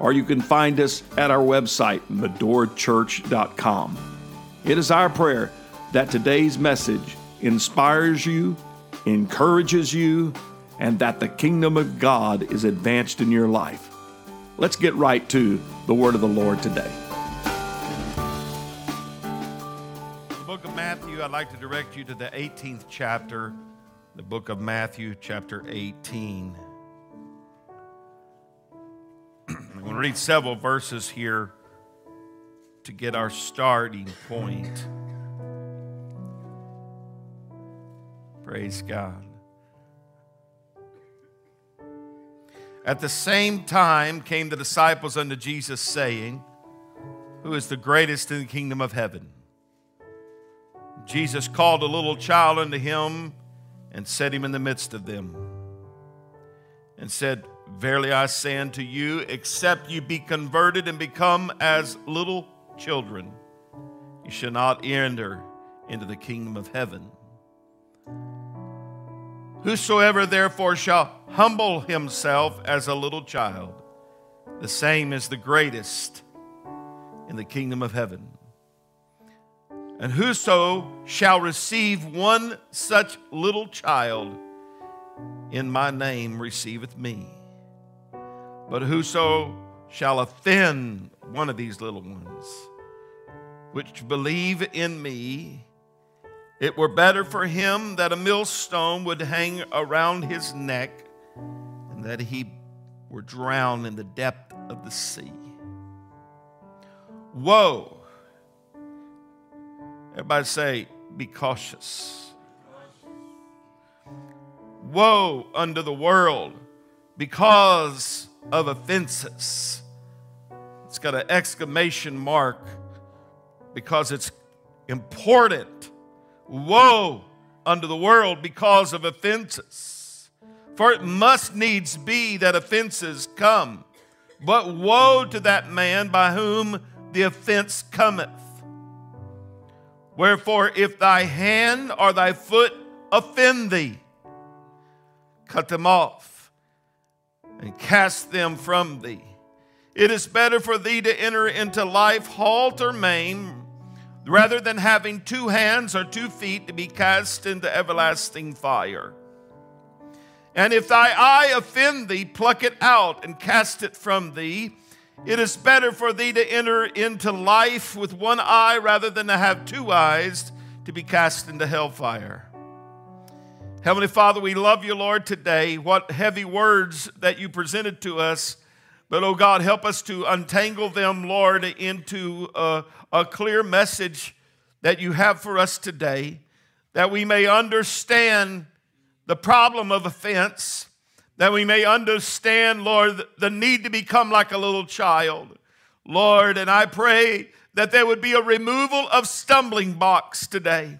or you can find us at our website, medorachurch.com. It is our prayer that today's message inspires you, encourages you, and that the kingdom of God is advanced in your life. Let's get right to the word of the Lord today. The book of Matthew, I'd like to direct you to the 18th chapter, the book of Matthew, chapter 18. I'm going to read several verses here to get our starting point. Praise God. At the same time came the disciples unto Jesus, saying, Who is the greatest in the kingdom of heaven? Jesus called a little child unto him and set him in the midst of them, and said, Verily I say unto you, except you be converted and become as little children, you shall not enter into the kingdom of heaven. Whosoever therefore shall humble himself as a little child, the same is the greatest in the kingdom of heaven. And whoso shall receive one such little child in my name receiveth me. But whoso shall offend one of these little ones, which believe in me, it were better for him that a millstone would hang around his neck and that he were drowned in the depth of the sea. Woe! Everybody say, be cautious. Woe unto the world because of offenses. It's got an exclamation mark because it's important. Woe unto the world because of offenses. For it must needs be that offenses come. But woe to that man by whom the offense cometh. Wherefore, if thy hand or thy foot offend thee, cut them off and cast them from thee. It is better for thee to enter into life halt or maim rather than having two hands or two feet to be cast into everlasting fire. And if thy eye offend thee, pluck it out and cast it from thee. It is better for thee to enter into life with one eye rather than to have two eyes to be cast into hellfire. Heavenly Father, we love you, Lord, today. What heavy words that you presented to us. But, oh God, help us to untangle them, Lord, into a, a clear message that you have for us today, that we may understand the problem of offense, that we may understand, Lord, the need to become like a little child. Lord, and I pray that there would be a removal of stumbling blocks today.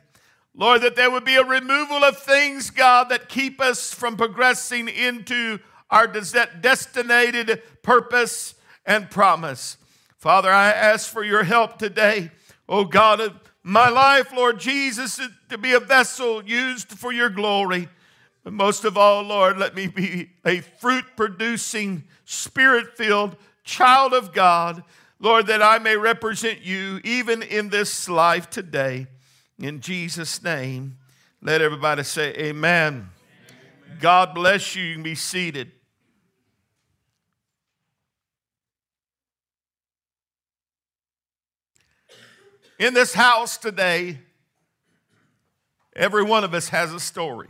Lord, that there would be a removal of things, God, that keep us from progressing into our destinated purpose and promise. Father, I ask for your help today. Oh God, of my life, Lord Jesus, to be a vessel used for your glory. But most of all, Lord, let me be a fruit producing, spirit filled child of God. Lord, that I may represent you even in this life today. In Jesus' name, let everybody say amen. amen. God bless you. You can be seated. In this house today, every one of us has a story.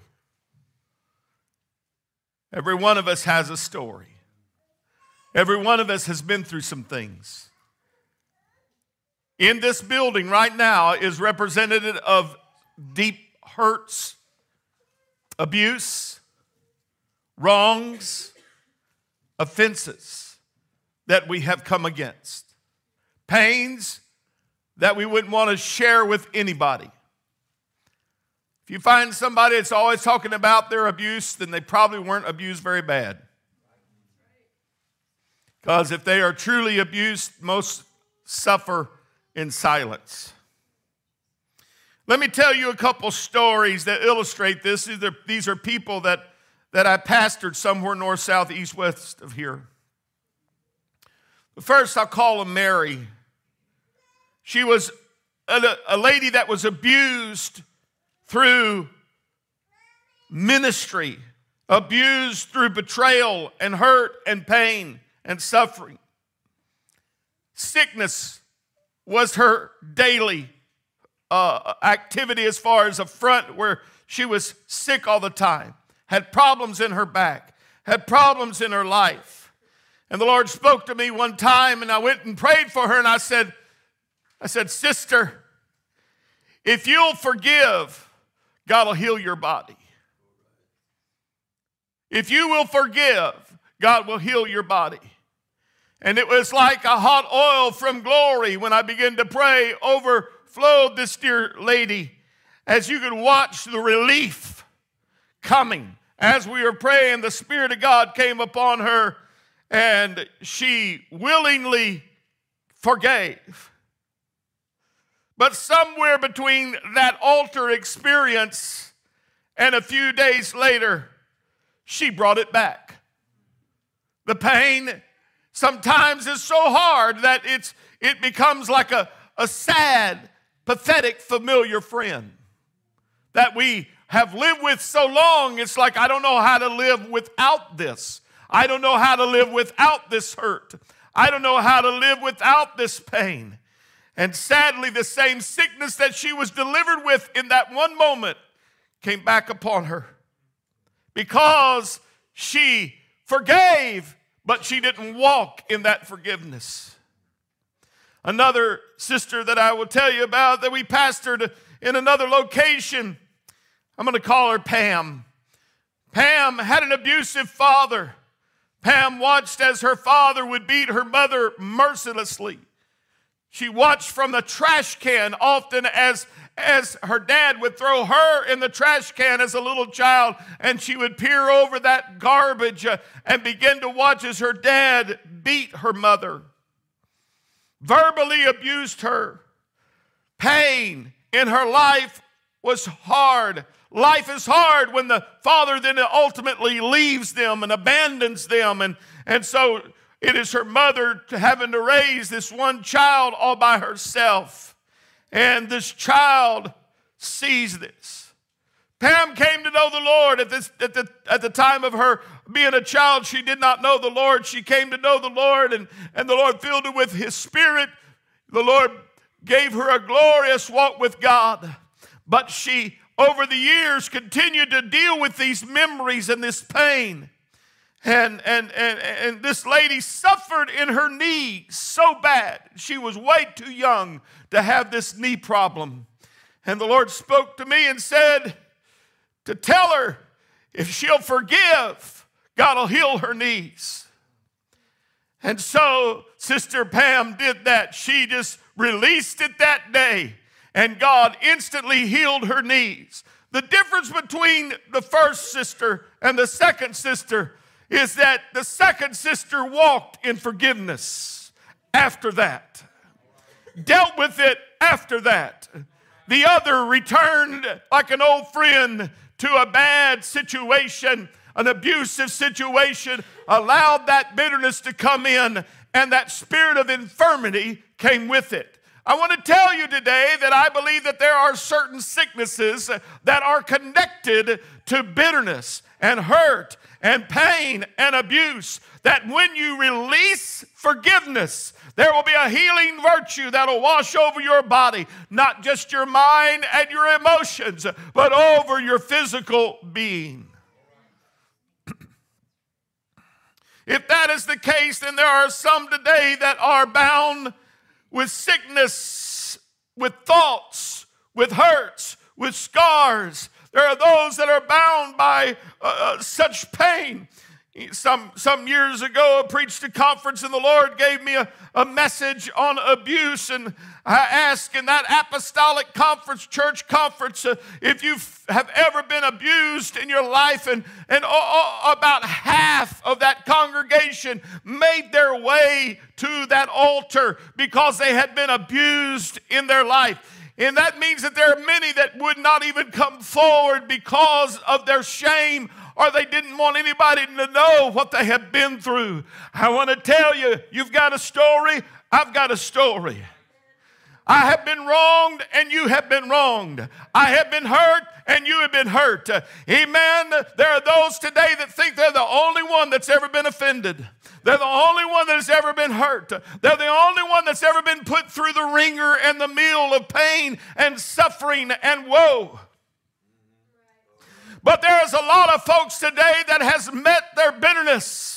Every one of us has a story. Every one of us has been through some things in this building right now is representative of deep hurts, abuse, wrongs, offenses that we have come against, pains that we wouldn't want to share with anybody. If you find somebody that's always talking about their abuse, then they probably weren't abused very bad. Because if they are truly abused, most suffer in silence. Let me tell you a couple stories that illustrate this. These are, these are people that, that I pastored somewhere north, south, east, west of here. First, I'll call them Mary. She was a, a lady that was abused through ministry, abused through betrayal and hurt and pain and suffering. Sickness was her daily uh, activity as far as a front where she was sick all the time, had problems in her back, had problems in her life. And the Lord spoke to me one time, and I went and prayed for her, and I said, I said, Sister, if you'll forgive, God will heal your body. If you will forgive, God will heal your body. And it was like a hot oil from glory when I began to pray, overflowed this dear lady as you could watch the relief coming. As we were praying, the Spirit of God came upon her and she willingly forgave. But somewhere between that altar experience and a few days later, she brought it back. The pain sometimes is so hard that it's, it becomes like a, a sad, pathetic, familiar friend that we have lived with so long. It's like, I don't know how to live without this. I don't know how to live without this hurt. I don't know how to live without this pain. And sadly, the same sickness that she was delivered with in that one moment came back upon her because she forgave, but she didn't walk in that forgiveness. Another sister that I will tell you about that we pastored in another location, I'm going to call her Pam. Pam had an abusive father. Pam watched as her father would beat her mother mercilessly. She watched from the trash can often as, as her dad would throw her in the trash can as a little child, and she would peer over that garbage uh, and begin to watch as her dad beat her mother, verbally abused her. Pain in her life was hard. Life is hard when the father then ultimately leaves them and abandons them. And, and so it is her mother having to raise this one child all by herself. And this child sees this. Pam came to know the Lord at, this, at, the, at the time of her being a child. She did not know the Lord. She came to know the Lord, and, and the Lord filled her with His Spirit. The Lord gave her a glorious walk with God. But she, over the years, continued to deal with these memories and this pain. And, and, and, and this lady suffered in her knee so bad. She was way too young to have this knee problem. And the Lord spoke to me and said to tell her if she'll forgive, God will heal her knees. And so Sister Pam did that. She just released it that day, and God instantly healed her knees. The difference between the first sister and the second sister is that the second sister walked in forgiveness after that, dealt with it after that. The other returned like an old friend to a bad situation, an abusive situation, allowed that bitterness to come in, and that spirit of infirmity came with it. I want to tell you today that I believe that there are certain sicknesses that are connected to bitterness and hurt and pain and abuse, that when you release forgiveness, there will be a healing virtue that'll wash over your body, not just your mind and your emotions, but over your physical being. if that is the case, then there are some today that are bound with sickness, with thoughts, with hurts, with scars, there are those that are bound by uh, uh, such pain. some, some years ago, I preached a conference, and the Lord gave me a, a message on abuse. And I asked in that apostolic conference, church conference, uh, if you have ever been abused in your life. And, and about half of that congregation made their way to that altar because they had been abused in their life. And that means that there are many that would not even come forward because of their shame or they didn't want anybody to know what they had been through. I want to tell you, you've got a story, I've got a story. I have been wronged and you have been wronged. I have been hurt and you have been hurt. Amen. There are those today that think they're the only one that's ever been offended. They're the only one that has ever been hurt. They're the only one that's ever been put through the wringer and the meal of pain and suffering and woe. But there's a lot of folks today that has met their bitterness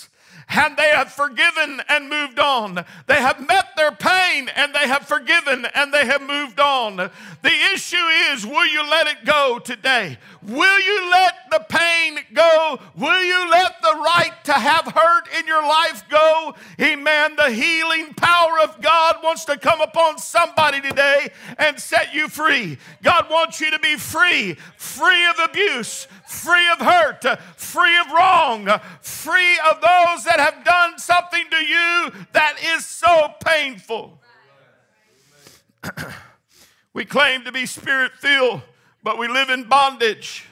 and they have forgiven and moved on. They have met their pain and they have forgiven and they have moved on. The issue is will you let it go today? Will you let the pain go? Will you let the right to have hurt in your life go? Amen. The healing power of God wants to come upon somebody today and set you free. God wants you to be free, free of abuse, free of hurt, free of wrong, free of those that have done something to you that is so painful. we claim to be spirit filled, but we live in bondage.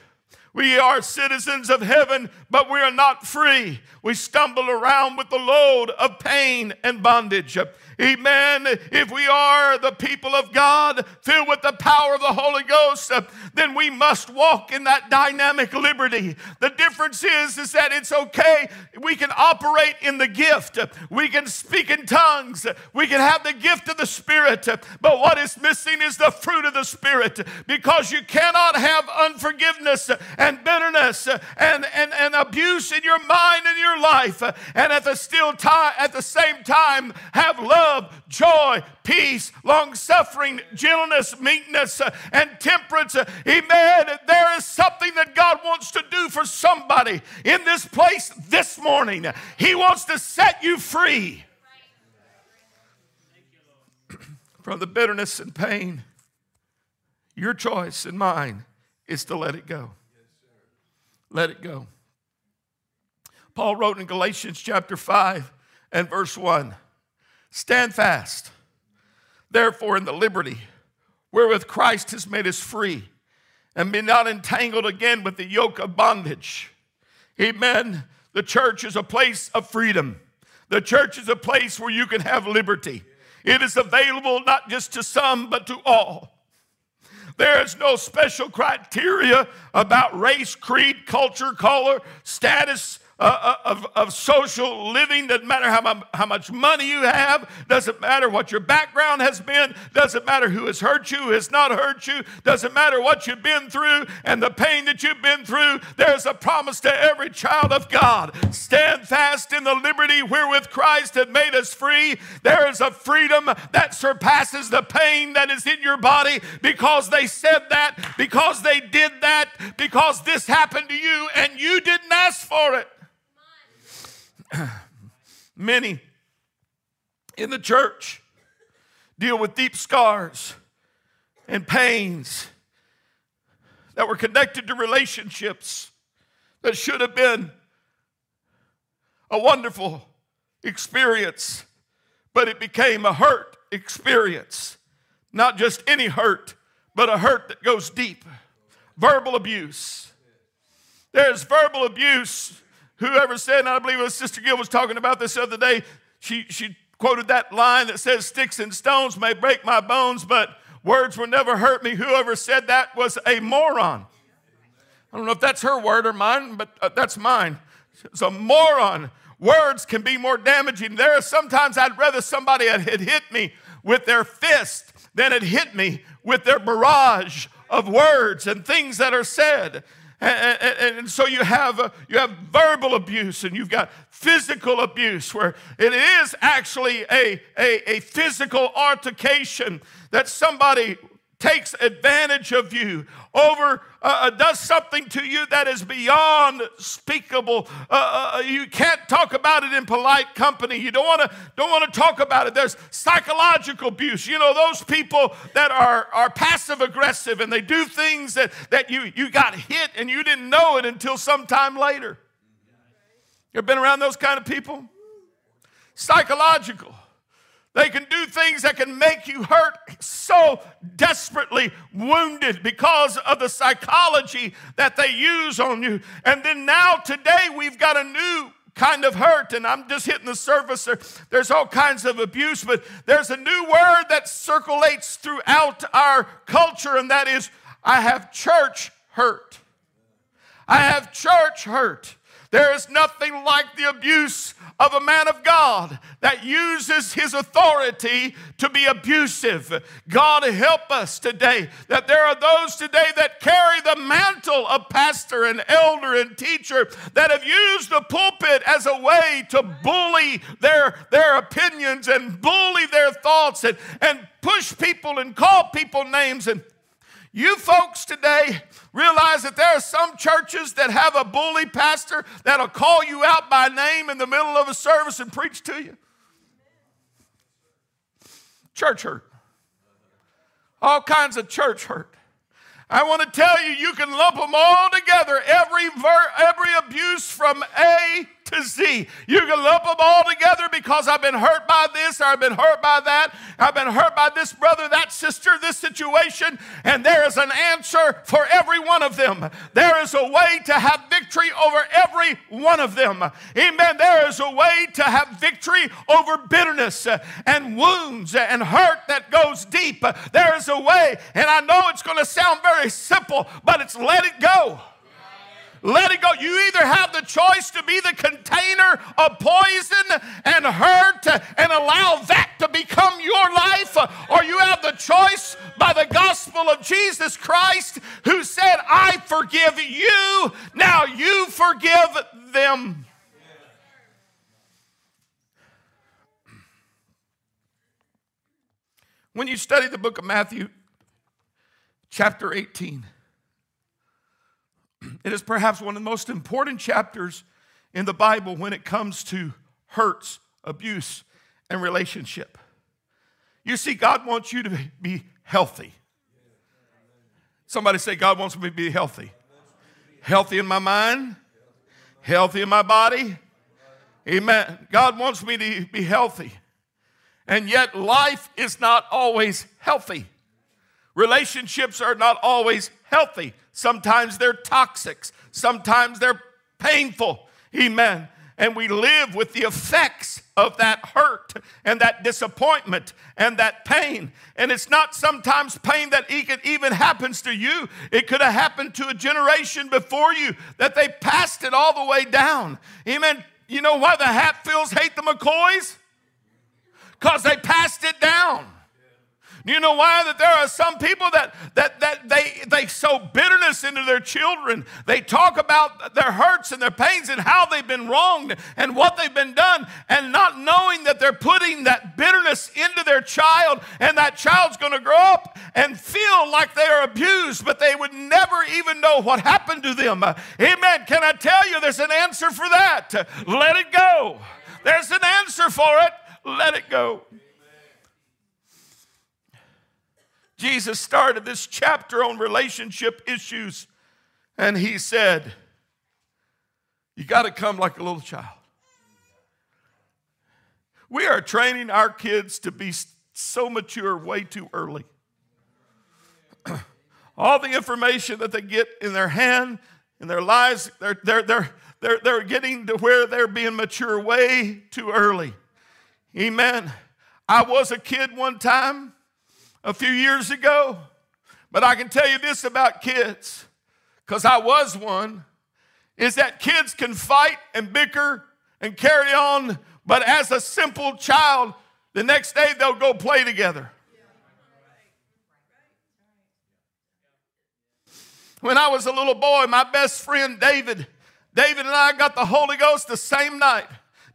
We are citizens of heaven, but we are not free. We stumble around with the load of pain and bondage. Amen. If we are the people of God, filled with the power of the Holy Ghost, then we must walk in that dynamic liberty. The difference is, is that it's okay. We can operate in the gift. We can speak in tongues. We can have the gift of the Spirit. But what is missing is the fruit of the Spirit because you cannot have unforgiveness and bitterness and, and, and abuse in your mind and your life and at the still time at the same time have love love, joy, peace, long suffering, gentleness, meekness, uh, and temperance. Uh, amen. There is something that God wants to do for somebody in this place this morning. He wants to set you free from the bitterness and pain. Your choice and mine is to let it go. Let it go. Paul wrote in Galatians chapter 5 and verse 1 Stand fast, therefore, in the liberty wherewith Christ has made us free, and be not entangled again with the yoke of bondage. Amen. The church is a place of freedom. The church is a place where you can have liberty. It is available not just to some, but to all. There is no special criteria about race, creed, culture, color, status, uh, uh, of, of social living. Doesn't matter how, how much money you have. Doesn't matter what your background has been. Doesn't matter who has hurt you, who has not hurt you. Doesn't matter what you've been through and the pain that you've been through. There's a promise to every child of God. Stand fast in the liberty wherewith Christ had made us free. There is a freedom that surpasses the pain that is in your body because they said that, because they did that, because this happened to you and you didn't ask for it. Many in the church deal with deep scars and pains that were connected to relationships that should have been a wonderful experience, but it became a hurt experience. Not just any hurt, but a hurt that goes deep. Verbal abuse. There's verbal abuse Whoever said, and I believe it was Sister Gill was talking about this other day, she, she quoted that line that says, Sticks and stones may break my bones, but words will never hurt me. Whoever said that was a moron. I don't know if that's her word or mine, but uh, that's mine. It's a moron. Words can be more damaging. There are sometimes I'd rather somebody had hit me with their fist than had hit me with their barrage of words and things that are said. And, and, and, so you have, uh, you have verbal abuse and you've got physical abuse where it is actually a, a, a physical altercation that somebody takes advantage of you, over uh, uh does something to you that is beyond speakable. Uh, uh, uh you can't talk about it in polite company. You don't want to don't want to talk about it. There's psychological abuse. You know those people that are are passive aggressive and they do things that that you you got hit and you didn't know it until sometime later. You ever been around those kind of people? Psychological. They can do things that can make you hurt so desperately wounded because of the psychology that they use on you. And then now, today, we've got a new kind of hurt, and I'm just hitting the surface. there's all kinds of abuse, but there's a new word that circulates throughout our culture, and that is I have church hurt. I have church hurt. There is nothing like the abuse of a man of God that uses his authority to be abusive. God help us today that there are those today that carry the mantle of pastor and elder and teacher that have used the pulpit as a way to bully their, their opinions and bully their thoughts and, and push people and call people names and you folks today realize that there are some churches that have a bully pastor that'll call you out by name in the middle of a service and preach to you. Church hurt. All kinds of church hurt. I want to tell you, you can lump them all together. Every, ver- every abuse from A to Z. You can lump them all together because I've been hurt by this or I've been hurt by that. I've been hurt by this brother, that sister, this situation. And there is an answer for every one of them. There is a way to have victory over every one of them. Amen. There is a way to have victory over bitterness and wounds and hurt that goes deep. There is a way. And I know it's going to sound very very simple, but it's let it go. Let it go. You either have the choice to be the container of poison and hurt and allow that to become your life, or you have the choice by the gospel of Jesus Christ who said, I forgive you, now you forgive them. When you study the book of Matthew, chapter 18. It is perhaps one of the most important chapters in the Bible when it comes to hurts, abuse, and relationship. You see, God wants you to be healthy. Somebody say, God wants me to be healthy. Healthy in my mind, healthy in my body. Amen. God wants me to be healthy. And yet, life is not always healthy. Relationships are not always healthy. Sometimes they're toxic, sometimes they're painful. Amen. And we live with the effects of that hurt and that disappointment and that pain. And it's not sometimes pain that even happens to you, it could have happened to a generation before you that they passed it all the way down. Amen. You know why the Hatfields hate the McCoys? Because they passed it down. You know why? That there are some people that, that, that they, they sow bitterness into their children. They talk about their hurts and their pains and how they've been wronged and what they've been done, and not knowing that they're putting that bitterness into their child, and that child's going to grow up and feel like they are abused, but they would never even know what happened to them. Amen. Can I tell you there's an answer for that? Let it go. There's an answer for it. Let it go. Jesus started this chapter on relationship issues, and he said, You got to come like a little child. We are training our kids to be so mature way too early. All the information that they get in their hand, in their lives, they're, they're, they're, they're, they're getting to where they're being mature way too early. Amen. I was a kid one time a few years ago. But I can tell you this about kids, because I was one, is that kids can fight and bicker and carry on, but as a simple child, the next day they'll go play together. When I was a little boy, my best friend David, David and I got the Holy Ghost the same night.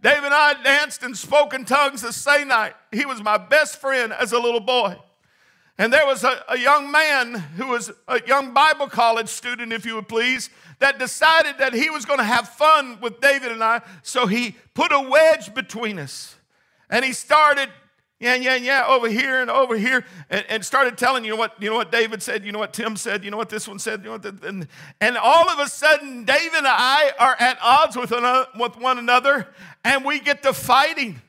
David and I danced and spoke in tongues the same night. He was my best friend as a little boy. And there was a, a, young man who was a young Bible college student, if you would please, that decided that he was going to have fun with David and I. So he put a wedge between us. And he started, yeah, yeah, yeah, over here and over here, and, and started telling you know what, you know what David said, you know what Tim said, you know what this one said, you know what, and, and all of a sudden, David and I are at odds with, another, with one another, and we get to fighting.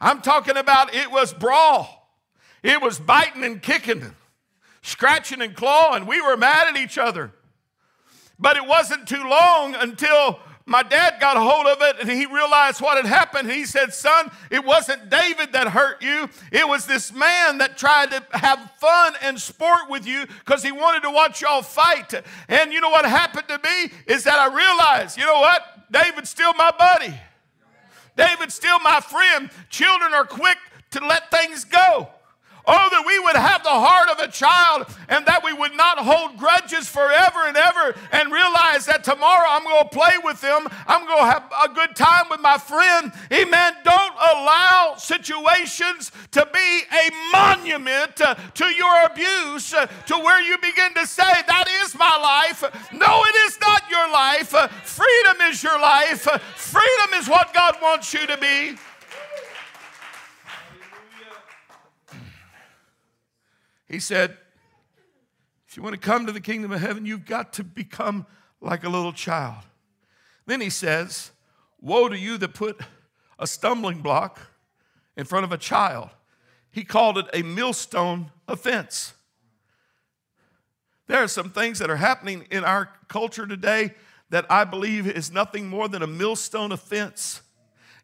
I'm talking about it was brawl. It was biting and kicking, scratching and clawing. We were mad at each other. But it wasn't too long until my dad got a hold of it and he realized what had happened. He said, Son, it wasn't David that hurt you. It was this man that tried to have fun and sport with you because he wanted to watch y'all fight. And you know what happened to me is that I realized, you know what? David's still my buddy. David's still my friend. Children are quick to let things go. Oh, that we would have the heart of a child and that we would not hold grudges forever and ever and realize that tomorrow I'm going to play with them. I'm going to have a good time with my friend. Amen. Don't allow situations to be a monument uh, to your abuse uh, to where you begin to say, That is my life. No, it is not your life. Uh, freedom is your life. Freedom is what God wants you to be. He said, If you want to come to the kingdom of heaven, you've got to become like a little child. Then he says, Woe to you that put a stumbling block in front of a child. He called it a millstone offense. There are some things that are happening in our culture today that I believe is nothing more than a millstone offense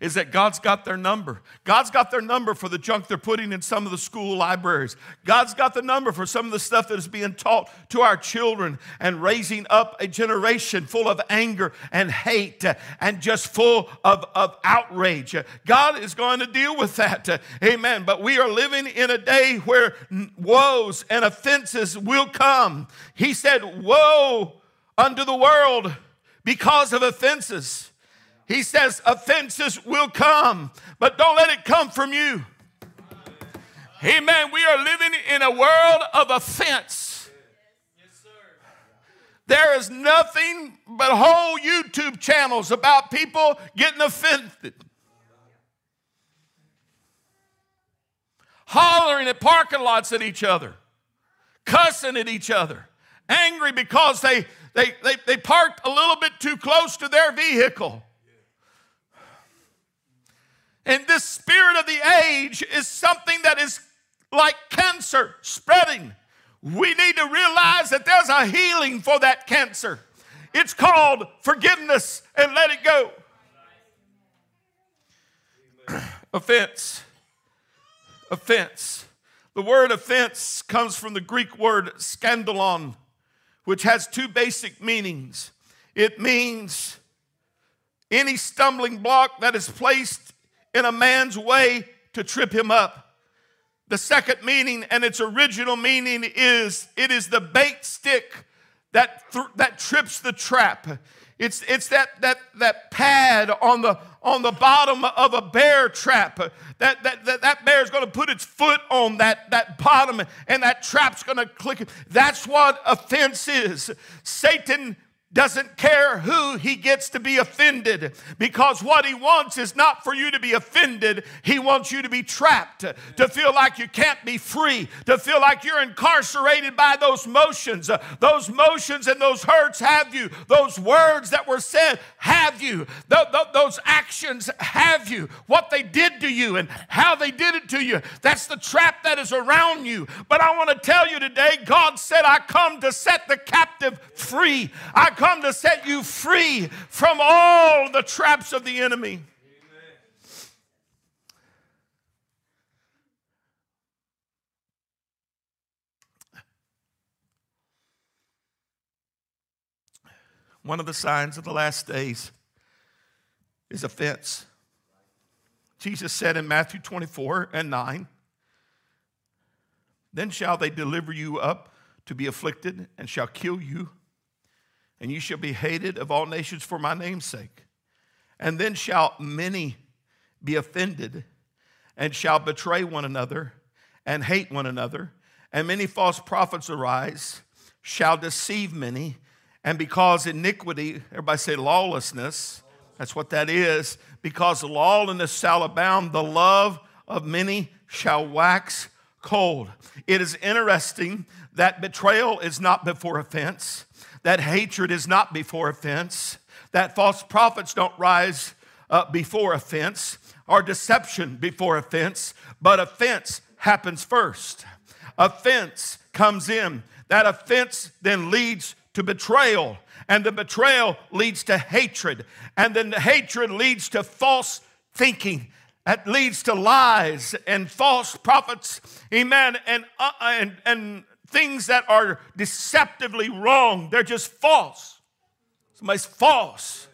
is that God's got their number. God's got their number for the junk they're putting in some of the school libraries. God's got the number for some of the stuff that is being taught to our children and raising up a generation full of anger and hate and just full of, of outrage. God is going to deal with that. Amen. But we are living in a day where woes and offenses will come. He said, Woe unto the world because of offenses. He says offenses will come, but don't let it come from you. Amen. We are living in a world of offense. Yes, There is nothing but whole YouTube channels about people getting offended. Hollering at parking lots at each other, cussing at each other, angry because they, they, they, they parked a little bit too close to their vehicle. And this spirit of the age is something that is like cancer spreading. We need to realize that there's a healing for that cancer. It's called forgiveness and let it go. offense. Offense. The word offense comes from the Greek word scandalon, which has two basic meanings. It means any stumbling block that is placed in a man's way to trip him up. The second meaning and its original meaning is it is the bait stick that, th- that trips the trap. It's, it's that, that, that pad on the, on the bottom of a bear trap. That, that, that, that bear is going to put its foot on that, that bottom and that trap's going to click. That's what offense is. Satan doesn't care who he gets to be offended because what he wants is not for you to be offended. He wants you to be trapped, to feel like you can't be free, to feel like you're incarcerated by those motions. those motions and those hurts have you. Those words that were said have you. those actions have you. What they did to you and how they did it to you. That's the trap that is around you. But I want to tell you today God said, I come to set the captive free. I come to set you free from all the traps of the enemy. One of the signs of the last days is offense. Jesus said in Matthew 24 and 9, Then shall they deliver you up to be afflicted and shall kill you and you shall be hated of all nations for my name's sake. And then shall many be offended, and shall betray one another, and hate one another, and many false prophets arise, shall deceive many. And because iniquity, everybody say lawlessness, that's what that is. Because lawlessness shall abound, the love of many shall wax cold. It is interesting that betrayal is not before offense, that hatred is not before offense, that false prophets don't rise uh, before offense, or deception before offense, but offense happens first. Offense comes in. That offense then leads to betrayal, and the betrayal leads to hatred, and then the hatred leads to false thinking. That leads to lies and false prophets, amen, and, uh, and, and things that are deceptively wrong. They're just false. Somebody's false.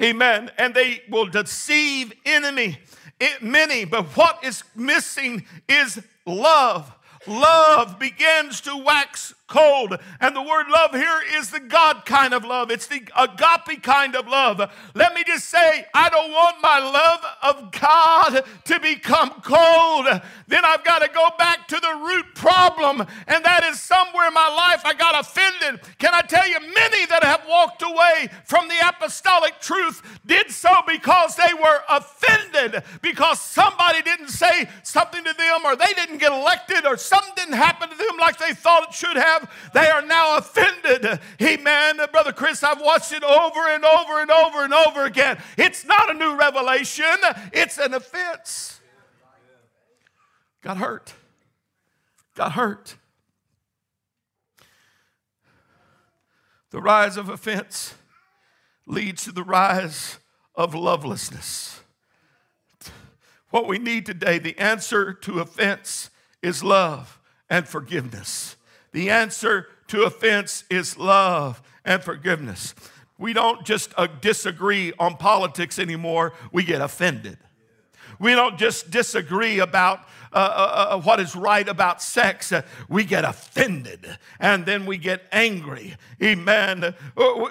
Amen. And they will deceive enemy, it, many, but what is missing is love. Love begins to wax cold. And the word love here is the God kind of love. It's the agape kind of love. Let me just say, I don't want my love of God to become cold. Then I've got to go back to the root problem, and that is somewhere in my life I got offended. Can I tell you, many that have walked away from the apostolic truth did so because they were offended, because somebody didn't say something to them, or they didn't get elected, or something didn't happen to them like they thought it should have have, they are now offended. Amen. Brother Chris, I've watched it over and over and over and over again. It's not a new revelation, it's an offense. Got hurt. Got hurt. The rise of offense leads to the rise of lovelessness. What we need today, the answer to offense is love and forgiveness. The answer to offense is love and forgiveness. We don't just uh, disagree on politics anymore, we get offended. We don't just disagree about uh, uh, uh, what is right about sex, uh, we get offended and then we get angry. Amen. Uh,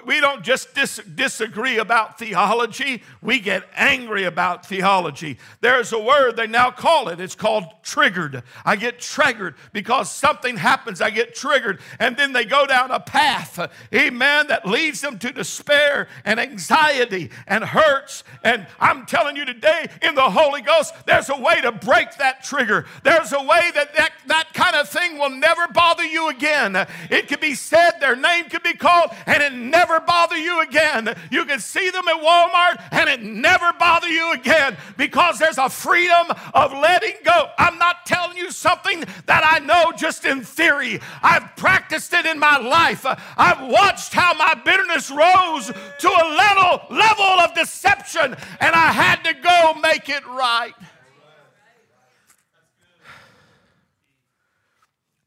we don't just dis- disagree about theology, we get angry about theology. There's a word they now call it, it's called triggered. I get triggered because something happens, I get triggered, and then they go down a path, amen, that leads them to despair and anxiety and hurts. And I'm telling you today, in the Holy Ghost, there's a way to break that trigger trigger. There's a way that, that that kind of thing will never bother you again. It could be said, their name could be called, and it never bother you again. You can see them at Walmart, and it never bother you again because there's a freedom of letting go. I'm not telling you something that I know just in theory. I've practiced it in my life. I've watched how my bitterness rose to a level, level of deception, and I had to go make it right.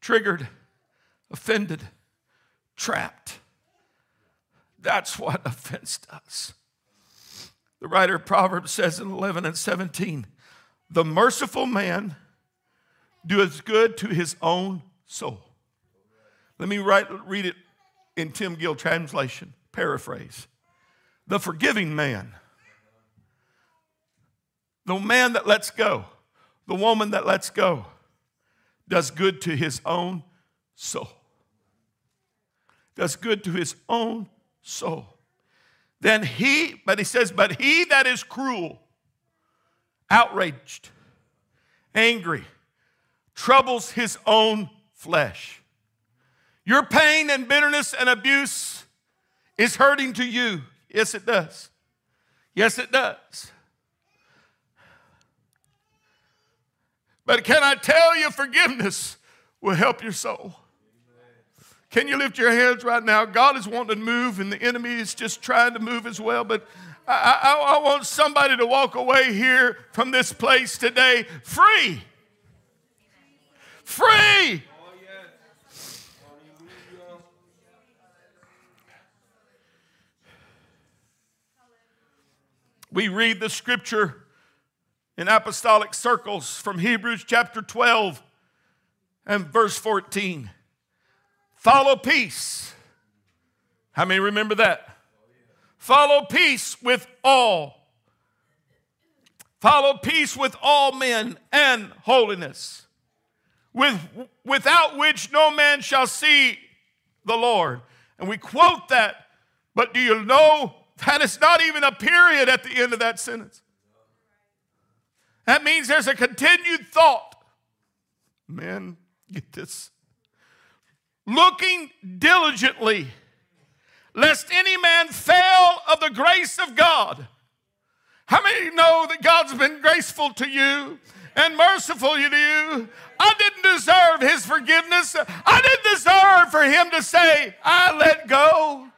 Triggered, offended, trapped. That's what offense does. The writer of Proverbs says in 11 and 17, the merciful man doeth good to his own soul. Let me write, read it in Tim Gill translation, paraphrase. The forgiving man, the man that lets go, the woman that lets go, does good to his own soul. Does good to his own soul. Then he, but he says, but he that is cruel, outraged, angry, troubles his own flesh. Your pain and bitterness and abuse is hurting to you. Yes, it does. Yes, it does. But can I tell you, forgiveness will help your soul. Can you lift your hands right now? God is wanting to move, and the enemy is just trying to move as well. But I, I, I want somebody to walk away here from this place today free. Free. We read the scripture in apostolic circles from Hebrews chapter 12 and verse 14. Follow peace. How many remember that? Follow peace with all. Follow peace with all men and holiness. with, without which no man shall see the Lord. And we quote that, but do you know that it's not even a period at the end of that sentence? That means there's a continued thought. Men, get this. Looking diligently, lest any man fail of the grace of God. How many know that God's been graceful to you and merciful to you? I didn't deserve his forgiveness. I didn't deserve for him to say, I let go.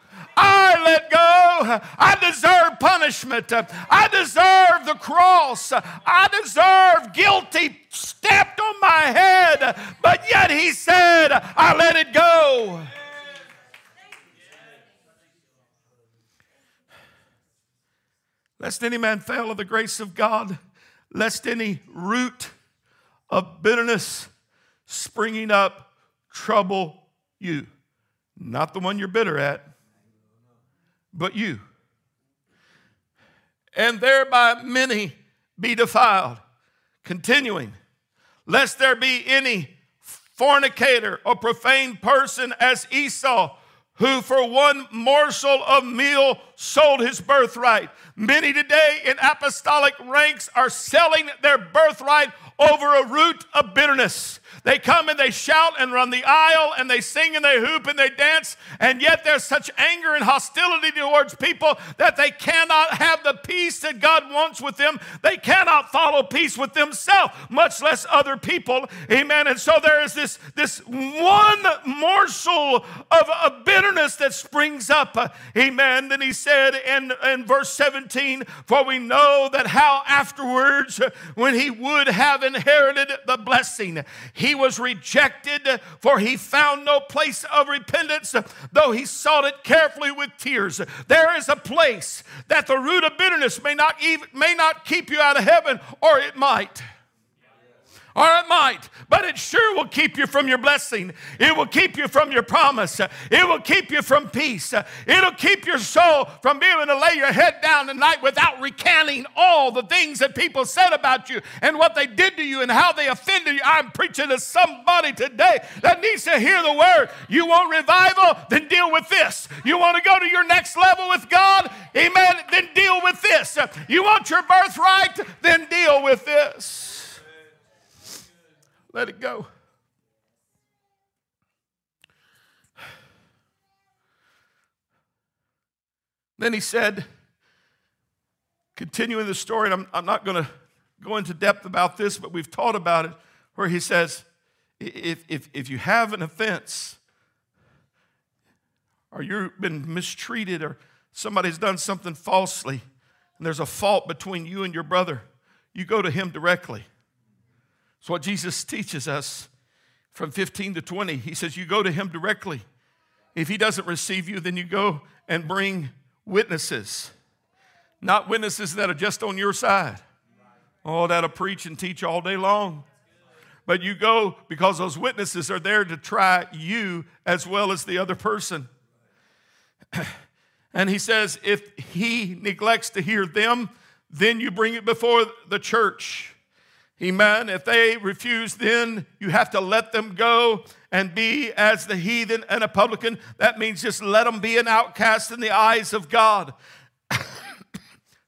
I let go. I deserve punishment. I deserve the cross. I deserve guilty stepped on my head. But yet he said, I let it go. Lest any man fail of the grace of God, lest any root of bitterness springing up trouble you. Not the one you're bitter at, but you. And thereby many be defiled. Continuing, lest there be any fornicator or profane person as Esau, who for one morsel of meal sold his birthright. Many today in apostolic ranks are selling their birthright over a root of bitterness. They come and they shout and run the aisle and they sing and they hoop and they dance, and yet there's such anger and hostility towards people that they cannot have the peace that God wants with them. They cannot follow peace with themselves, much less other people. Amen. And so there is this, this one morsel of, of bitterness that springs up. Amen. Then he said in, in verse 17, For we know that how afterwards, when he would have inherited the blessing, he was rejected, for he found no place of repentance, though he sought it carefully with tears. There is a place that the root of bitterness may not, even, may not keep you out of heaven, or it might or it might, but it sure will keep you from your blessing. It will keep you from your promise. It will keep you from peace. It'll keep your soul from being able to lay your head down tonight without recanting all the things that people said about you and what they did to you and how they offended you. I'm preaching to somebody today that needs to hear the word. You want revival? Then deal with this. You want to go to your next level with God? Amen. Then deal with this. You want your birthright? Then deal with this. Let it go. Then he said, continuing the story, and I'm, I'm not going to go into depth about this, but we've taught about it, where he says, if, if, if you have an offense, or you've been mistreated, or somebody's done something falsely, and there's a fault between you and your brother, you go to him directly. It's what Jesus teaches us from 15 to 20. He says, You go to him directly. If he doesn't receive you, then you go and bring witnesses, not witnesses that are just on your side. Oh, that'll preach and teach all day long. But you go because those witnesses are there to try you as well as the other person. And he says, if he neglects to hear them, then you bring it before the church. Amen. If they refuse, then you have to let them go and be as the heathen and a publican. That means just let them be an outcast in the eyes of God.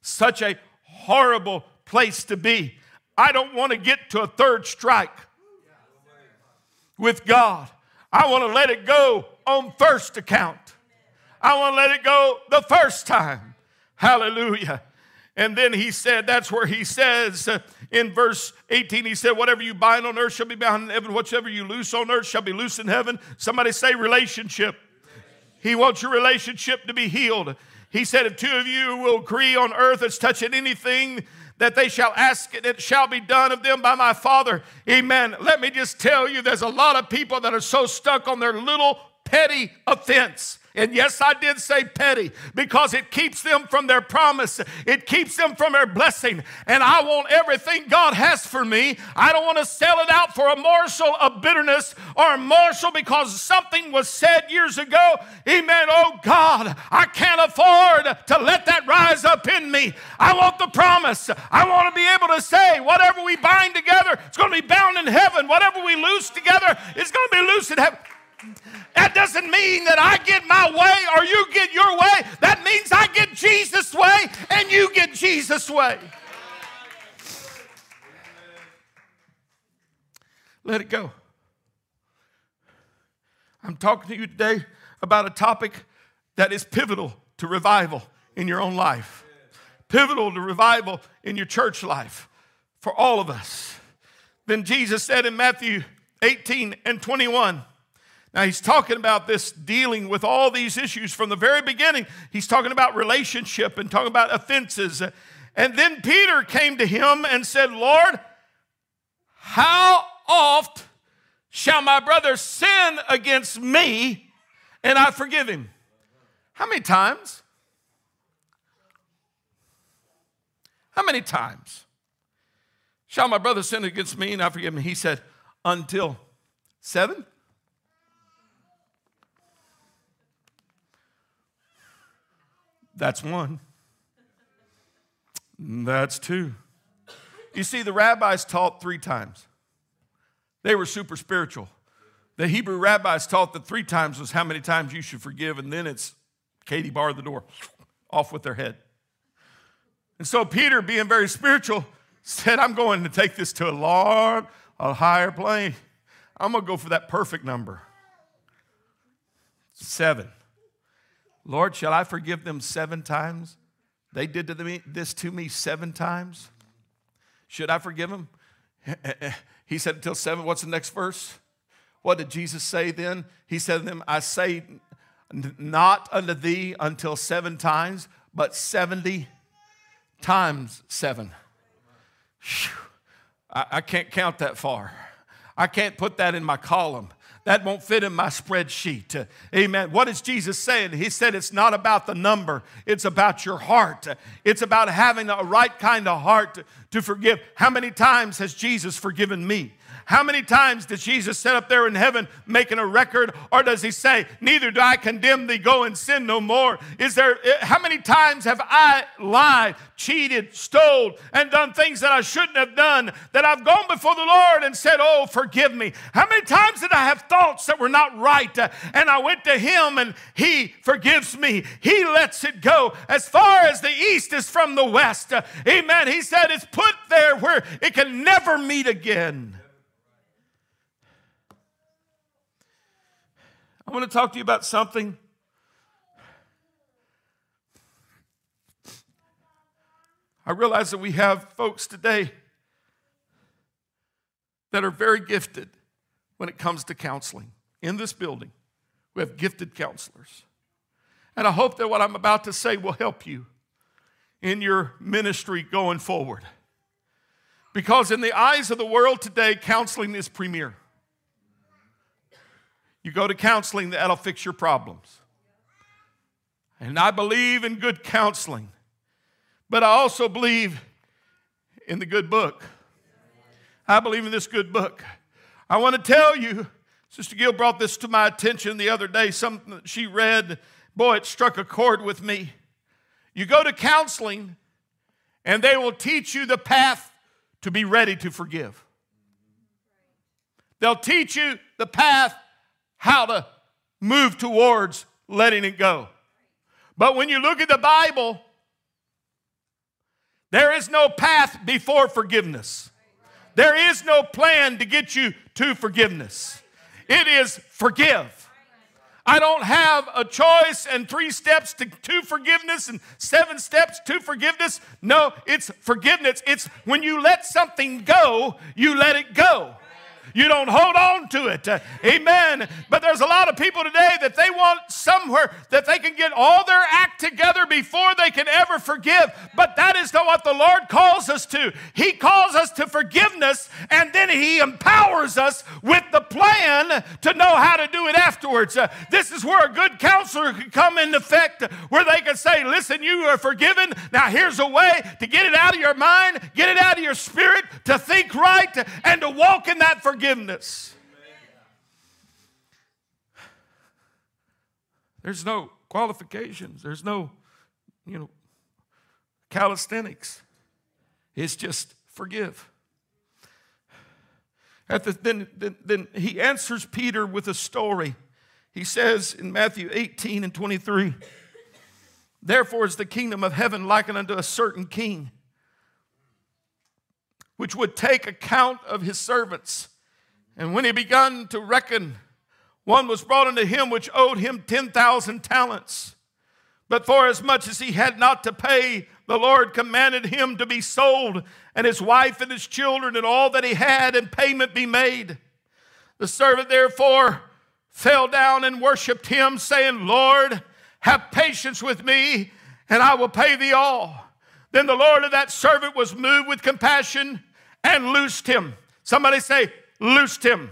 Such a horrible place to be. I don't want to get to a third strike with God. I want to let it go on first account. I want to let it go the first time. Hallelujah. And then he said, that's where he says in verse 18, he said, Whatever you bind on earth shall be bound in heaven, whatever you loose on earth shall be loose in heaven. Somebody say relationship. He wants your relationship to be healed. He said, If two of you will agree on earth as touching anything that they shall ask it, it shall be done of them by my Father. Amen. Let me just tell you, there's a lot of people that are so stuck on their little petty offense And yes, I did say petty because it keeps them from their promise. It keeps them from their blessing. And I want everything God has for me. I don't want to sell it out for a morsel of bitterness or a morsel because something was said years ago. Amen. Oh God, I can't afford to let that rise up in me. I want the promise. I want to be able to say, whatever we bind together, it's going to be bound in heaven. Whatever we loose together, it's going to be loose in heaven. That doesn't mean that I get my way or you get your way. That means I get Jesus' way and you get Jesus' way. Let it go. I'm talking to you today about a topic that is pivotal to revival in your own life, pivotal to revival in your church life for all of us. Then Jesus said in Matthew 18 and 21, now, he's talking about this dealing with all these issues from the very beginning. He's talking about relationship and talking about offenses. And then Peter came to him and said, Lord, how oft shall my brother sin against me and I forgive him? How many times? How many times shall my brother sin against me and I forgive him? He said, Until seven? That's one. That's two. You see, the rabbis taught three times. They were super spiritual. The Hebrew rabbis taught that three times was how many times you should forgive, and then it's Katie bar the door, off with their head. And so Peter, being very spiritual, said, I'm going to take this to a large, a higher plane. I'm going to go for that perfect number. Seven. Lord, shall I forgive them seven times? They did to me, this to me seven times. Should I forgive them? He said until seven. What's the next verse? What did Jesus say then? He said to them, I say not unto thee until seven times, but 70 times seven. I, I can't count that far. I can't put that in my column. That won't fit in my spreadsheet. Amen. What is Jesus saying? He said it's not about the number, it's about your heart. It's about having a right kind of heart to forgive. How many times has Jesus forgiven me? How many times did Jesus sit up there in heaven making a record, or does he say, Neither do I condemn thee, go and sin no more? Is there, eh, how many times have I lied, cheated, stole, and done things that I shouldn't have done, that I've gone before the Lord and said, Oh, forgive me? How many times did I have thoughts that were not right, uh, and I went to him and he forgives me? He lets it go. As far as the east is from the west, uh, amen. He said, It's put there where it can never meet again. I want to talk to you about something. I realize that we have folks today that are very gifted when it comes to counseling. In this building, we have gifted counselors. And I hope that what I'm about to say will help you in your ministry going forward. Because in the eyes of the world today, counseling is premier. You go to counseling, that'll fix your problems. And I believe in good counseling, but I also believe in the good book. I believe in this good book. I want to tell you, Sister Gill brought this to my attention the other day, something that she read. Boy, it struck a chord with me. You go to counseling, and they will teach you the path to be ready to forgive. They'll teach you the path how to move towards letting it go. But when you look at the Bible, there is no path before forgiveness. There is no plan to get you to forgiveness. It is forgive. I don't have a choice and three steps to, to forgiveness and seven steps to forgiveness. No, it's forgiveness. It's when you let something go, you let it go. You don't hold on to it. Amen. But there's a lot of people today that they want somewhere that they can get all their act together before they can ever forgive. But that is not what the Lord calls us to. He calls us to forgiveness and then He empowers us with the plan to know how to do it afterwards. Uh, this is where a good counselor can come in effect, where they can say, Listen, you are forgiven. Now here's a way to get it out of your mind, get it out of your spirit, to think right, and to walk in that forgiveness. There's no qualifications. There's no, you know, calisthenics. It's just forgive. The, then, then, then he answers Peter with a story. He says in Matthew 18 and 23, Therefore is the kingdom of heaven likened unto a certain king, which would take account of his servants. And when he began to reckon, one was brought unto him which owed him 10,000 talents. But for as much as he had not to pay, the Lord commanded him to be sold, and his wife and his children, and all that he had, and payment be made. The servant therefore fell down and worshiped him, saying, Lord, have patience with me, and I will pay thee all. Then the Lord of that servant was moved with compassion and loosed him. Somebody say, loosed him.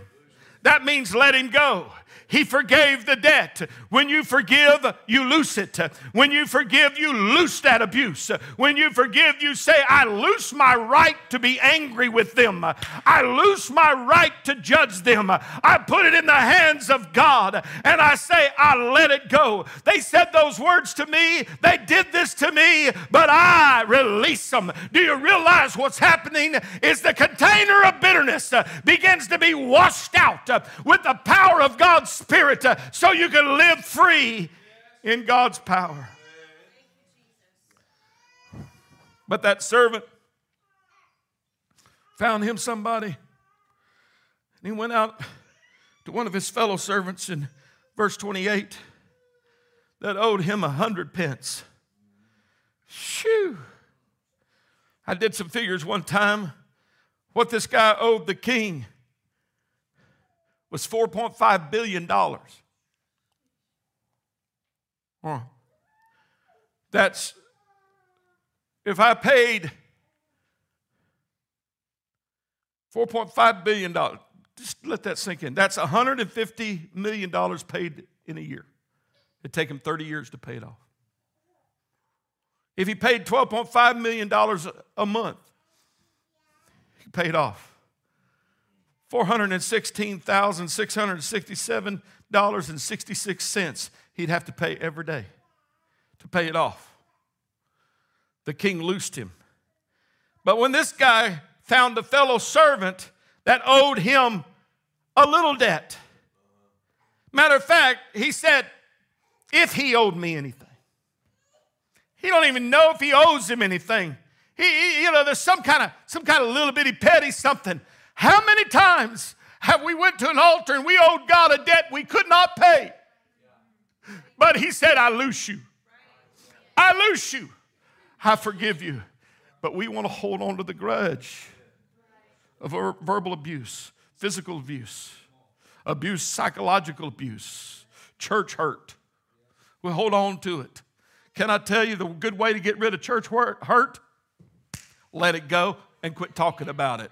That means let him go. He forgave the debt. When you forgive, you loose it. When you forgive, you loose that abuse. When you forgive, you say, I loose my right to be angry with them. I loose my right to judge them. I put it in the hands of God and I say, I let it go. They said those words to me. They did this to me, but I release them. Do you realize what's happening? Is the container of bitterness uh, begins to be washed out uh, with the power of God's Spirit uh, so you can live free in God's power. But that servant found him somebody. And he went out to one of his fellow servants in verse 28 that owed him a hundred pence. Shoo! I did some figures one time. What this guy owed the king was $4.5 billion. Huh. That's, if I paid $4.5 billion, just let that sink in. That's $150 million paid in a year. It'd take him 30 years to pay it off. If he paid $12.5 million a month, he paid off. $416,667.66 he'd have to pay every day to pay it off. The king loosed him. But when this guy found a fellow servant that owed him a little debt, matter of fact, he said, if he owed me anything, he don't even know if he owes him anything. He, you know, there's some kind of some kind of little bitty petty something how many times have we went to an altar and we owed God a debt we could not pay? But he said, I loose you. I loose you. I forgive you. But we want to hold on to the grudge of verbal abuse, physical abuse, abuse, psychological abuse, church hurt. We hold on to it. Can I tell you the good way to get rid of church hurt? Let it go and quit talking about it.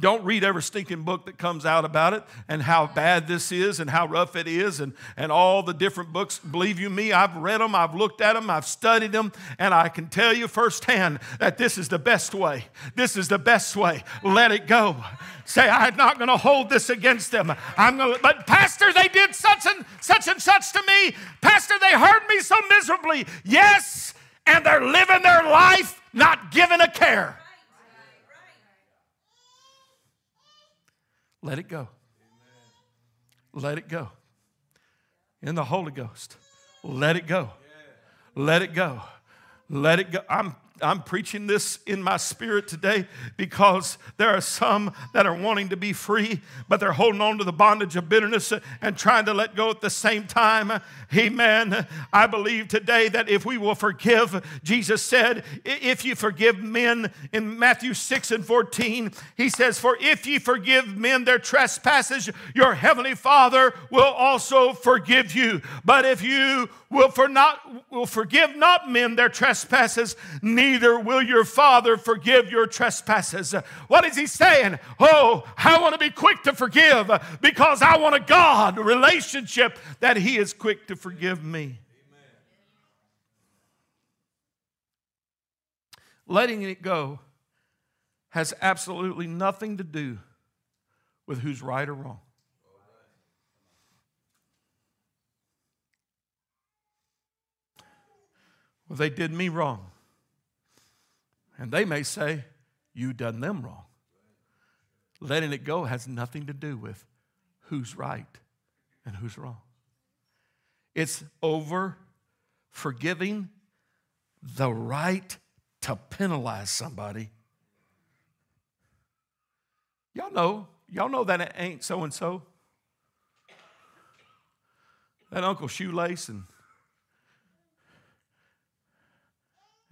Don't read every stinking book that comes out about it and how bad this is and how rough it is and, and all the different books. Believe you me, I've read them, I've looked at them, I've studied them, and I can tell you firsthand that this is the best way. This is the best way. Let it go. Say, I'm not going to hold this against them. I'm going to, but Pastor, they did such and such and such to me. Pastor, they hurt me so miserably. Yes, and they're living their life not giving a care. Let it go. Let it go. In the Holy Ghost. Let it go. Let it go. Let it go. I'm I'm preaching this in my spirit today because there are some that are wanting to be free, but they're holding on to the bondage of bitterness and trying to let go at the same time. Amen. I believe today that if we will forgive, Jesus said, if you forgive men in Matthew 6 and 14, he says, For if ye forgive men their trespasses, your heavenly Father will also forgive you. But if you will, for not, will forgive not men their trespasses, neither will your Father forgive your trespasses. What is he saying? Oh, I want to be quick to forgive because I want a God relationship that he is quick to forgive me. Letting it go has absolutely nothing to do with who's right or wrong. Well, they did me wrong. And they may say, You done them wrong. Letting it go has nothing to do with who's right and who's wrong. It's over forgiving the right to penalize somebody. Y'all know, y'all know that it ain't so and so. That Uncle Shoelace and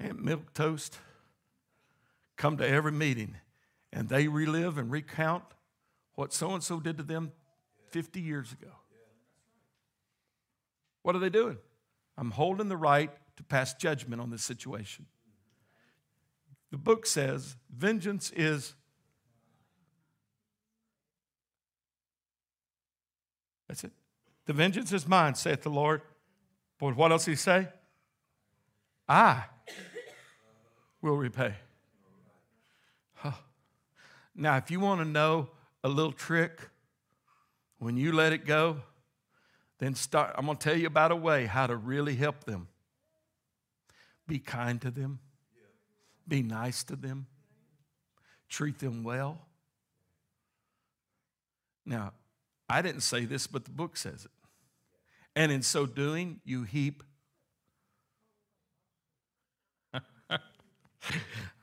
Aunt Milk Toast come to every meeting and they relive and recount what so and so did to them 50 years ago. What are they doing? I'm holding the right to pass judgment on this situation. The book says vengeance is. That's it. The vengeance is mine, saith the Lord. But what else he say? I will repay. Huh. Now, if you want to know a little trick, when you let it go, then start. I'm going to tell you about a way how to really help them. Be kind to them, be nice to them, treat them well. Now, I didn't say this, but the book says it. And in so doing, you heap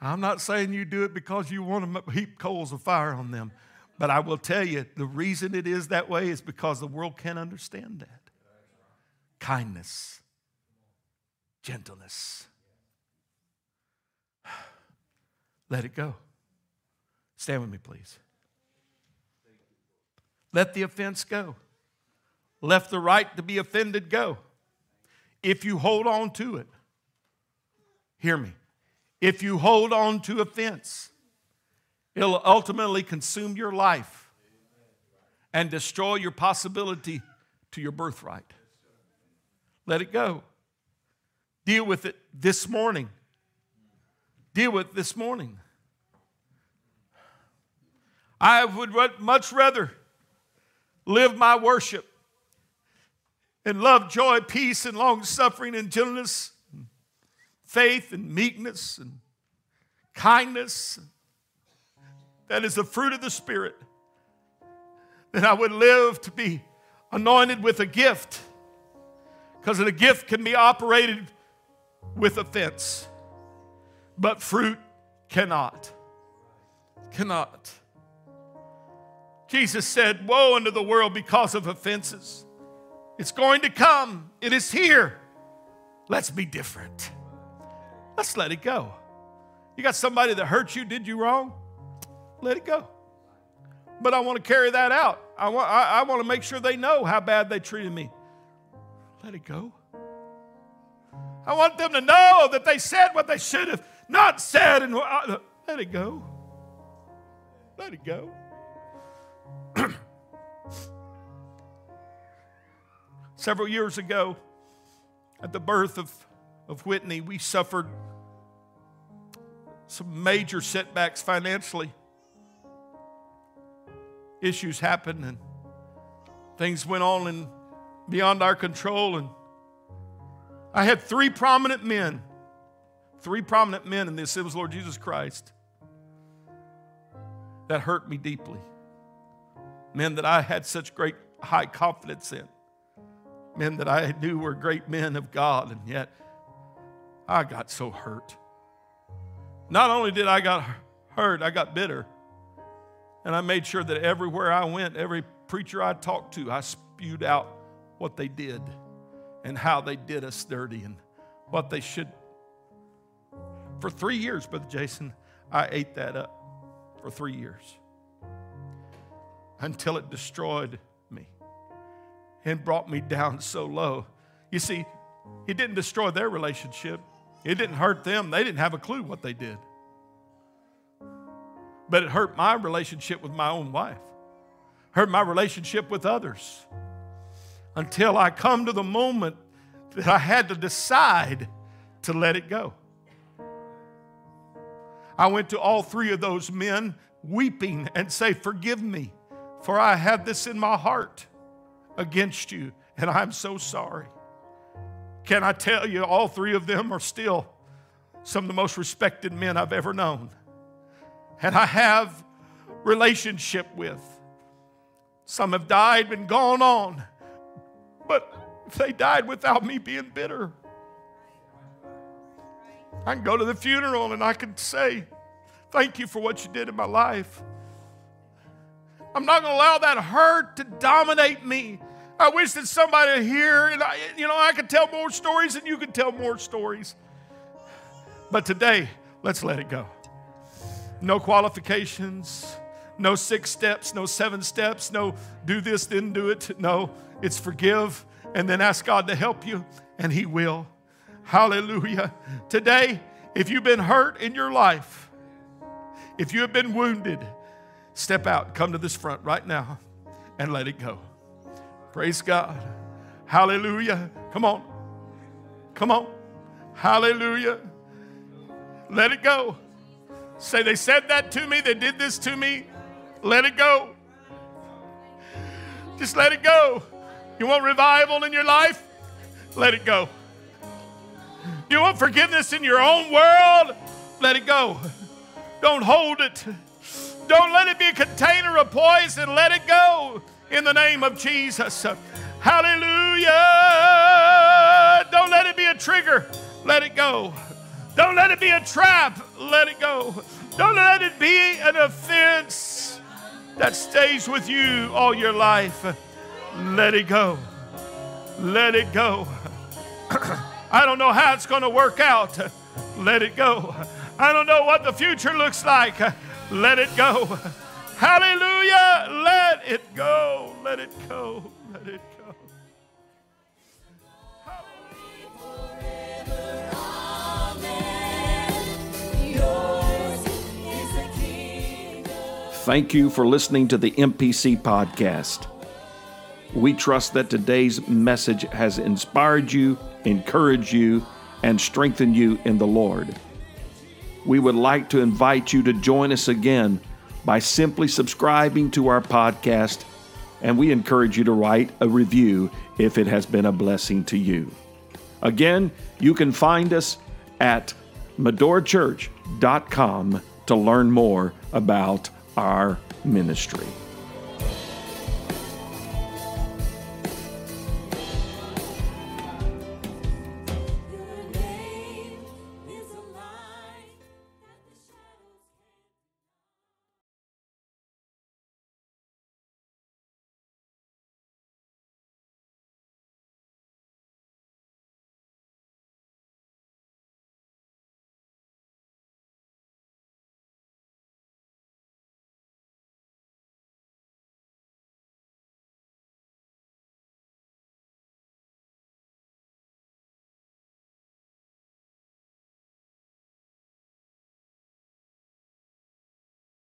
I'm not saying you do it because you want to heap coals of fire on them, but I will tell you the reason it is that way is because the world can't understand that. Kindness, gentleness. Let it go. Stand with me, please. Let the offense go. Let the right to be offended go. If you hold on to it, hear me if you hold on to offense, it'll ultimately consume your life and destroy your possibility to your birthright. Let it go. Deal with it this morning. Deal with it this morning. I would much rather live my worship and love, joy, peace, and long suffering and gentleness faith and meekness and kindness that is the fruit of the Spirit, then I would live to be anointed with a gift because the gift can be operated with offense, but fruit cannot. Cannot. Jesus said, Woe unto the world because of offenses. It's going to come, it is here. Let's be different. Let's let it go. You got somebody that hurt you, did you wrong? Let it go. But I want to carry that out. I want, I, I want to make sure they know how bad they treated me. Let it go. I want them to know that they said what they should have not said, and uh, let it go. Let it go. Several years ago, at the birth of of Whitney, we suffered some major setbacks financially. Issues happened and things went on and beyond our control. And I had three prominent men, three prominent men in this. It was Lord Jesus Christ that hurt me deeply. Men that I had such great high confidence in. Men that I knew were great men of God, and yet I got so hurt. Not only did I got hurt, I got bitter. And I made sure that everywhere I went, every preacher I talked to, I spewed out what they did and how they did us dirty and what they should. For three years, Brother Jason, I ate that up for three years until it destroyed me and brought me down so low. You see, it didn't destroy their relationship, it didn't hurt them. They didn't have a clue what they did. But it hurt my relationship with my own wife, hurt my relationship with others until I come to the moment that I had to decide to let it go. I went to all three of those men weeping and say, Forgive me, for I had this in my heart against you, and I'm so sorry. Can I tell you, all three of them are still some of the most respected men I've ever known. And I have relationship with. Some have died and gone on, but they died without me being bitter. I can go to the funeral and I can say, Thank you for what you did in my life. I'm not going to allow that hurt to dominate me. I wish that somebody here, and I, you know, I could tell more stories and you could tell more stories. But today, let's let it go. No qualifications, no six steps, no seven steps, no do this, then do it. No, it's forgive and then ask God to help you, and He will. Hallelujah. Today, if you've been hurt in your life, if you have been wounded, step out, come to this front right now, and let it go. Praise God. Hallelujah. Come on. Come on. Hallelujah. Let it go. Say, they said that to me, they did this to me. Let it go. Just let it go. You want revival in your life? Let it go. You want forgiveness in your own world? Let it go. Don't hold it. Don't let it be a container of poison. Let it go in the name of Jesus. Hallelujah. Don't let it be a trigger. Let it go. Don't let it be a trap. Let it go. Don't let it be an offense that stays with you all your life. Let it go. Let it go. I don't know how it's going to work out. Let it go. I don't know what the future looks like. Let it go. Hallelujah. Let go. Let it go. Let it go. Thank you for listening to the MPC podcast. We trust that today's message has inspired you, encouraged you, and strengthened you in the Lord. We would like to invite you to join us again by simply subscribing to our podcast, and we encourage you to write a review if it has been a blessing to you. Again, you can find us at medorachurch.com to learn more about our ministry.